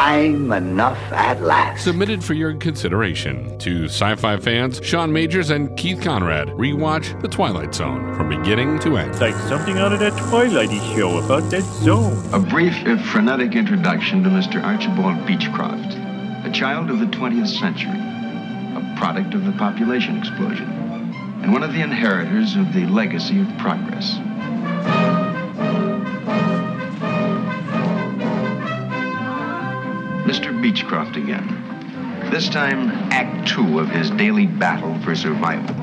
time enough at last. Submitted for your consideration to sci fi fans Sean Majors and Keith Conrad. Rewatch The Twilight Zone from beginning to end. It's like something out of that Twilighty show about that zone. A brief if frenetic introduction to Mr. Archibald Beechcroft, a child of the 20th century, a product of the population explosion, and one of the inheritors of the legacy of progress. Beechcroft again. This time, Act Two of his daily battle for survival.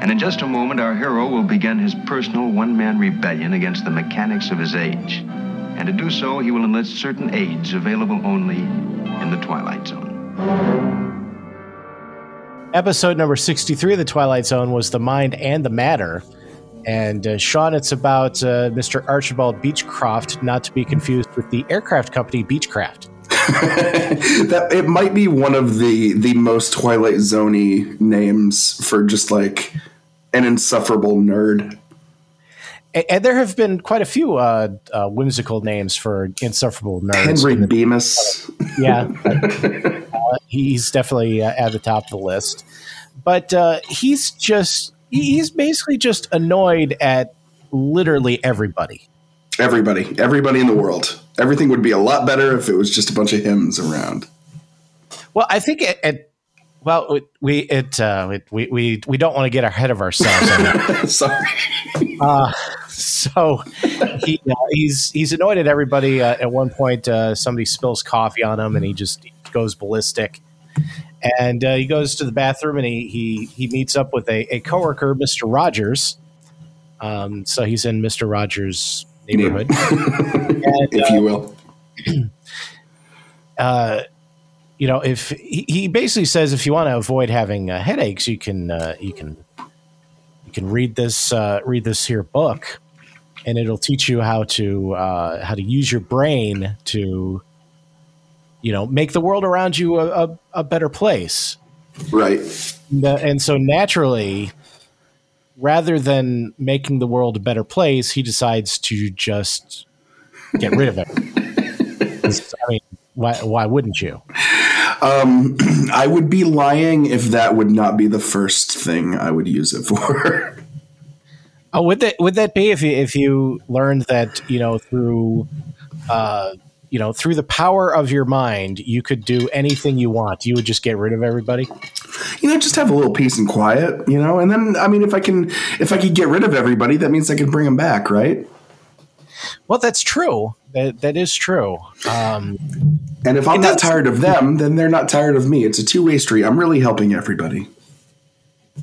And in just a moment, our hero will begin his personal one man rebellion against the mechanics of his age. And to do so, he will enlist certain aids available only in the Twilight Zone. Episode number 63 of The Twilight Zone was The Mind and the Matter. And uh, Sean, it's about uh, Mr. Archibald Beechcroft, not to be confused with the aircraft company Beechcraft. that it might be one of the the most Twilight Zoney names for just like an insufferable nerd. And, and there have been quite a few uh, uh, whimsical names for insufferable nerds. Henry Bemis. yeah, uh, he's definitely uh, at the top of the list. But uh, he's just he's basically just annoyed at literally everybody. Everybody, everybody in the world. Everything would be a lot better if it was just a bunch of hymns around. Well, I think it. it well, we it, uh, it we we we don't want to get ahead of ourselves. Sorry. Uh, so he, uh, he's he's annoyed at everybody. Uh, at one point, uh, somebody spills coffee on him, and he just goes ballistic. And uh, he goes to the bathroom, and he he he meets up with a, a coworker, Mister Rogers. Um, so he's in Mister Rogers' neighborhood. and, if you will. uh, you know, if he, he basically says if you want to avoid having uh, headaches, you can uh, you can you can read this uh, read this here book, and it'll teach you how to uh, how to use your brain to you know make the world around you a, a, a better place. Right. And, uh, and so naturally, rather than making the world a better place, he decides to just get rid of it. I mean, why why wouldn't you? Um, I would be lying if that would not be the first thing I would use it for. Oh, would that would that be if you if you learned that you know through, uh, you know through the power of your mind you could do anything you want? You would just get rid of everybody. you know, just have a little peace and quiet, you know, and then I mean, if I can, if I could get rid of everybody, that means I can bring them back, right? Well, that's true. That that is true. Um, And if I'm not tired of them, then they're not tired of me. It's a two way street. I'm really helping everybody.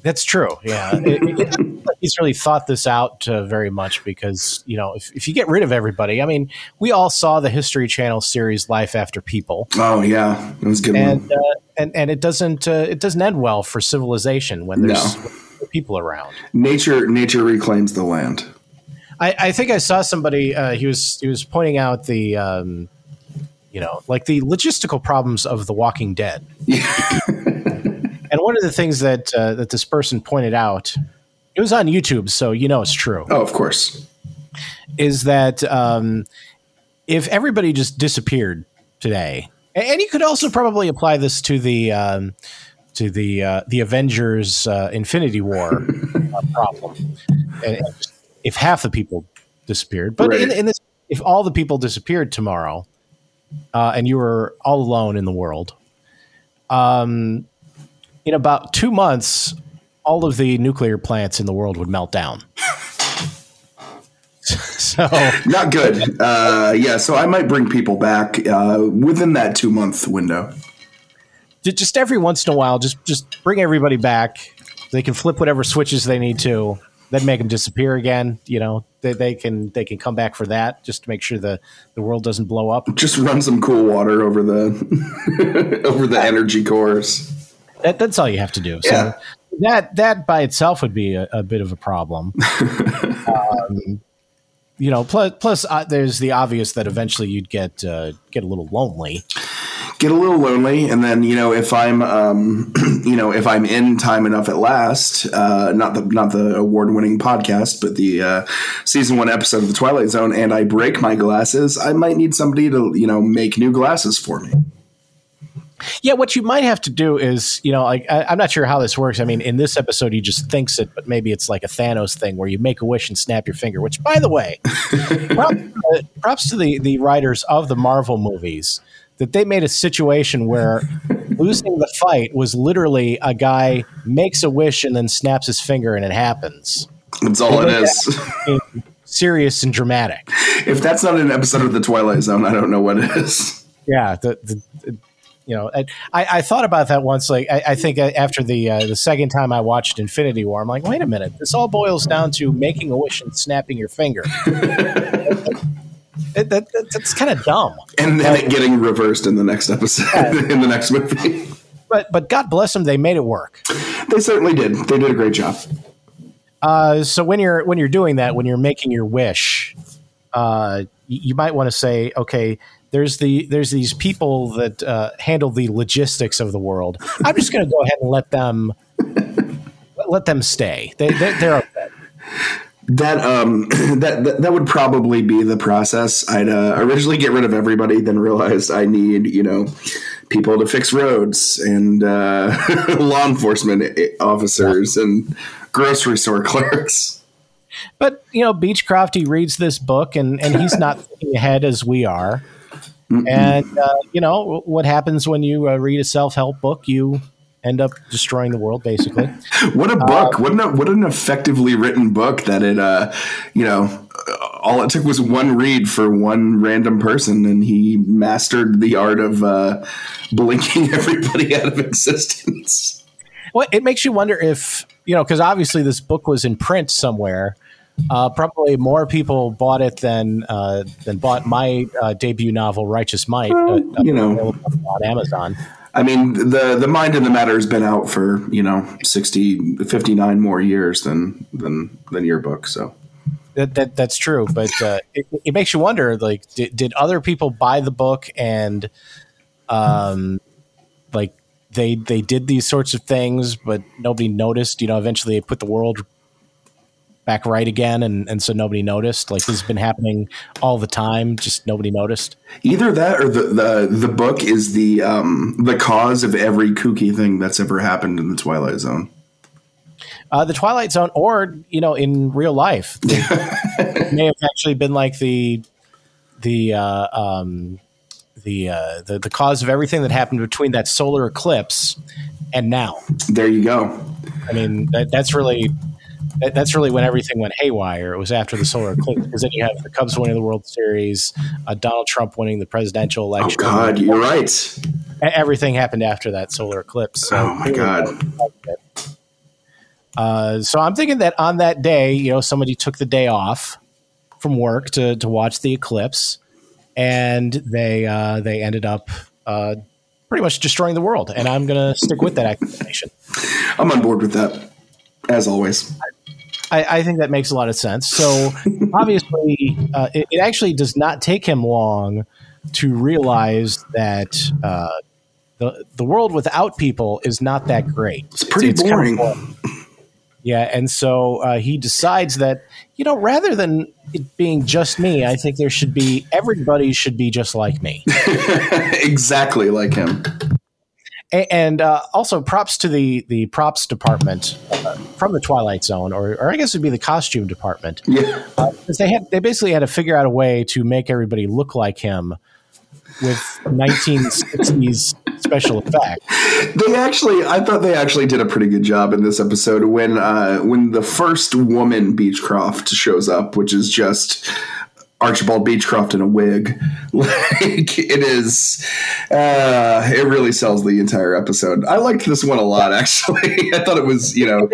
that's true. Yeah, It- it- it's like he's really thought this out uh, very much because you know if, if you get rid of everybody, I mean, we all saw the History Channel series Life After People. Oh yeah, that was good and uh, and and it doesn't uh, it doesn't end well for civilization when there's No. people around. Nature, nature reclaims the land. I, I think I saw somebody. Uh, he was he was pointing out the um, you know like the logistical problems of The Walking Dead. Yeah. and one of the things that uh, that this person pointed out, it was on YouTube, so you know it's true. Oh, of course. Is that um, if everybody just disappeared today, and, you could also probably apply this to the um, to the uh, the Avengers uh, Infinity War uh, problem. And, and if half the people disappeared, but in, Right. in this, if all the people disappeared tomorrow, uh, and you were all alone in the world, um, in about two months, all of the nuclear plants in the world would melt down. so Not good. Uh, yeah, so I might bring people back uh, within that two month window. just every once in a while, just just bring everybody back. They can flip whatever switches they need to, then make them disappear again. You know, they, they can they can come back for that just to make sure the the world doesn't blow up. Just run some cool water over the over the energy cores. That, that's all you have to do. So Yeah. That that by itself would be a, a bit of a problem. um, you know, plus plus uh, there's the obvious that eventually you'd get uh, get a little lonely. Get a little lonely, and then you know if I'm um, you know if I'm in time enough at last, uh, not the not the award winning podcast, but the uh, season one episode of the Twilight Zone, and I break my glasses, I might need somebody to you know make new glasses for me. Yeah, what you might have to do is, you know, like I, am not sure how this works. I mean, in this episode, he just thinks it, but maybe it's like a Thanos thing where you make a wish and snap your finger. Which, by the way, props, uh, props to the the writers of the Marvel movies that they made a situation where losing the fight was literally a guy makes a wish and then snaps his finger and it happens. That's all it is. serious and dramatic. If that's not an episode of the Twilight Zone, I don't know what is. Yeah, the, the, you know, I, I thought about that once. Like, I, I think after the uh, the second time I watched Infinity War, I'm like, wait a minute, this all boils down to making a wish and snapping your finger. it, that, that's kind of dumb. And then but, it getting reversed in the next episode, yeah. in the next movie. But but God bless them, they made it work. They certainly did. They did a great job. Uh, so when you're when you're doing that, when you're making your wish, uh, you might want to say, okay, there's the there's these people that uh, handle the logistics of the world. I'm just going to go ahead and let them let them stay. They, they are okay. That um that, that, that would probably be the process. I'd uh, originally get rid of everybody, then realized I need you know people to fix roads and uh, law enforcement officers yeah. and grocery store clerks. But you know, Beechcroft reads this book and and he's not thinking ahead as we are. Mm-mm. And uh, you know what happens when you uh, read a self-help book? You end up destroying the world, basically. what a book! Uh, what an what an effectively written book that it, uh, you know, all it took was one read for one random person, and he mastered the art of uh, blinking everybody out of existence. Well, it makes you wonder if you know, because obviously this book was in print somewhere. Uh, probably more people bought it than uh, than bought my uh, debut novel, Righteous Might. Well, uh, you know, on Amazon. I mean, the the mind and the matter has been out for you know 60, 59 more years than than than your book. So that, that that's true, but uh, it, it, makes you wonder. Like, did, did other people buy the book and, um, like they they did these sorts of things, but nobody noticed? You know, eventually they put the world back right again and, and so nobody noticed. Like this has been happening all the time just nobody noticed. Either that or the the, the book is the um the cause of every kooky thing that's ever happened in the twilight zone. Uh, the twilight zone or you know in real life. May have actually been like the the uh, um the, uh, the the cause of everything that happened between that solar eclipse and now. There you go. I mean that, that's really that's really when everything went haywire. It was after the solar eclipse because then you have the Cubs winning the World Series, uh, Donald Trump winning the presidential oh, election. Oh God, you're right. Everything happened after that solar eclipse. So oh my God. Uh, so I'm thinking that on that day, you know, somebody took the day off from work to to watch the eclipse, and they uh, they ended up uh, pretty much destroying the world. And I'm going to stick with that explanation. I'm on board with that, as always. I, I, think that makes a lot of sense. So obviously, uh, it, it, actually does not take him long to realize that uh, the the world without people is not that great. It's pretty it's, it's boring. Kind of boring. Yeah, and so uh, he decides that you know rather than it being just me, I think there should be everybody should be just like me. exactly like him and uh, also props to the the props department uh, from the Twilight Zone, or, or I guess it'd be the costume department. Yeah, because uh, they had they basically had to figure out a way to make everybody look like him with 1960s special effects. They actually, I thought they actually did a pretty good job in this episode when uh, when the first woman Beechcroft shows up, which is just Archibald Beechcroft in a wig. Like it is, uh, it really sells the entire episode. I liked this one a lot, actually. I thought it was, you know,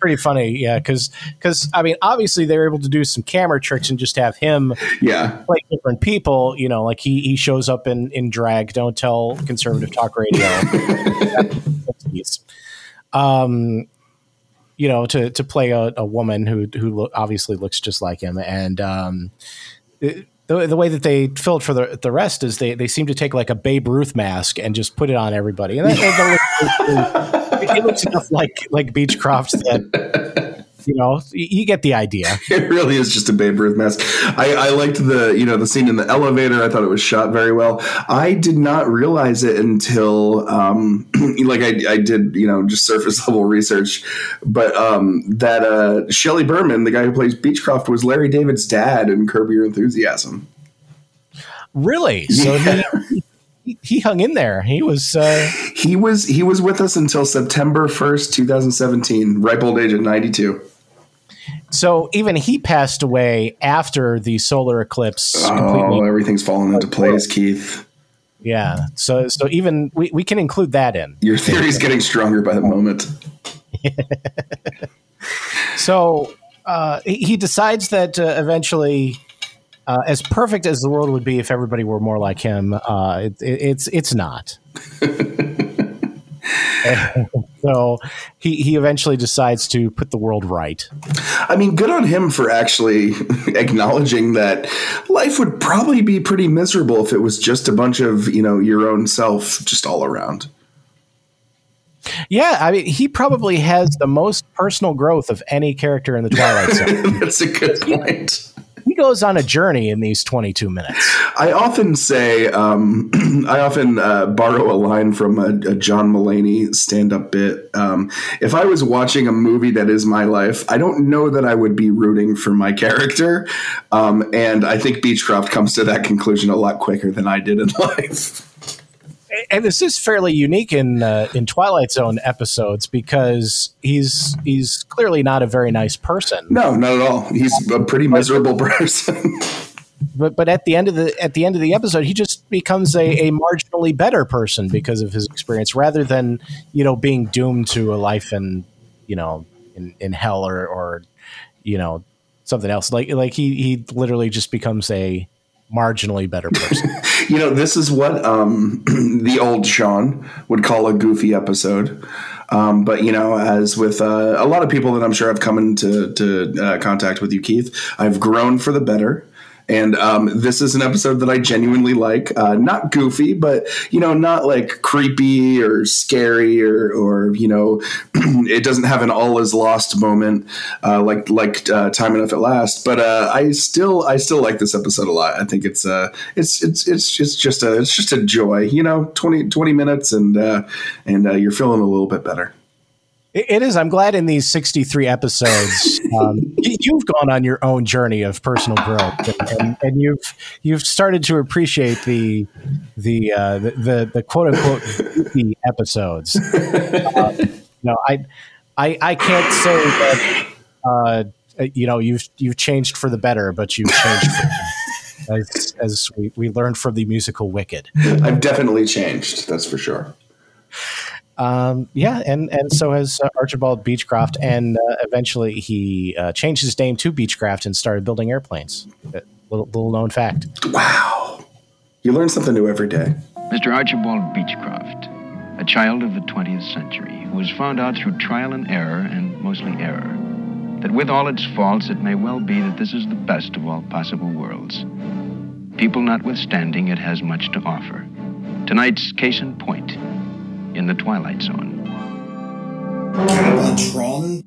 pretty funny. Yeah, because because I mean, obviously they were able to do some camera tricks and just have him, yeah, play different people. You know, like he he shows up in in drag. Don't tell conservative talk radio. um, you know, to to play a, a woman who who lo- obviously looks just like him and um the the, way that they filled for the the rest is they, they seem to take like a Babe Ruth mask and just put it on everybody, and that, it looks enough like like Beechcroft that you know, you get the idea. It really is just a Babe Ruth mask. I, I liked the you know the scene in the elevator. I thought it was shot very well. I did not realize it until um, like I, I did you know just surface level research, but um, that uh, Shelley Berman, the guy who plays Beechcroft, was Larry David's dad in Curb Your Enthusiasm. Really? So Yeah. he, he hung in there. He was. Uh, He was he was with us until September first, two thousand seventeen, ripe old age of ninety two. So even he passed away after the solar eclipse. Completely. Oh, everything's fallen into place, Keith. Yeah. So so even we, we can include that in. Your theory's getting stronger by the moment. So uh, he he decides that uh, eventually, uh, as perfect as the world would be if everybody were more like him, uh, it, it, it's it's not. so he he eventually decides to put the world right. I mean, good on him for actually acknowledging that life would probably be pretty miserable if it was just a bunch of, you know, your own self just all around. Yeah, I mean, he probably has the most personal growth of any character in the Twilight Zone. That's a good point. He goes on a journey in these 22 minutes. I often say, um, I often uh, borrow a line from a, a John Mulaney stand up bit. Um, if I was watching a movie that is my life, I don't know that I would be rooting for my character. Um, and I think Beechcroft comes to that conclusion a lot quicker than I did in life. And this is fairly unique in uh, in Twilight Zone episodes because he's he's clearly not a very nice person. No, not at all. He's a pretty miserable person. But but at the end of the at the end of the episode, he just becomes a, a marginally better person because of his experience, rather than you know being doomed to a life in you know in, in hell or or you know something else. Like like he he literally just becomes a marginally better person. you know, this is what um, the old Sean would call a goofy episode. Um, but you know, as with uh, a lot of people that I'm sure have come into to, uh, contact with you, Keith, I've grown for the better. And um, this is an episode that I genuinely like. Uh, not goofy, but you know, not like creepy or scary or, or you know, it doesn't have an all is lost moment uh, like like uh, Time Enough at Last. But uh, I still I still like this episode a lot. I think it's uh it's it's it's it's just a it's just a joy. You know, 20, 20 minutes and uh, and uh, you're feeling a little bit better. It is. I'm glad in these 63 episodes, um, you've gone on your own journey of personal growth, and, and, and you've you've started to appreciate the the uh, the, the, the quote unquote goofy episodes. Uh, no, I, I I can't say that uh, you know you've you've changed for the better, but you've changed for, as as we, we learned from the musical Wicked. I've definitely changed. That's for sure. Um, yeah, and and so has uh, Archibald Beechcroft, and uh, eventually he uh, changed his name to Beechcraft and started building airplanes. Uh, little, little known fact. Wow, you learn something new every day. Mr. Archibald Beechcroft, a child of the 20th century, who has found out through trial and error, and mostly error, that with all its faults, it may well be that this is the best of all possible worlds. People notwithstanding, it has much to offer. Tonight's case in point, in the Twilight Zone. Galvatron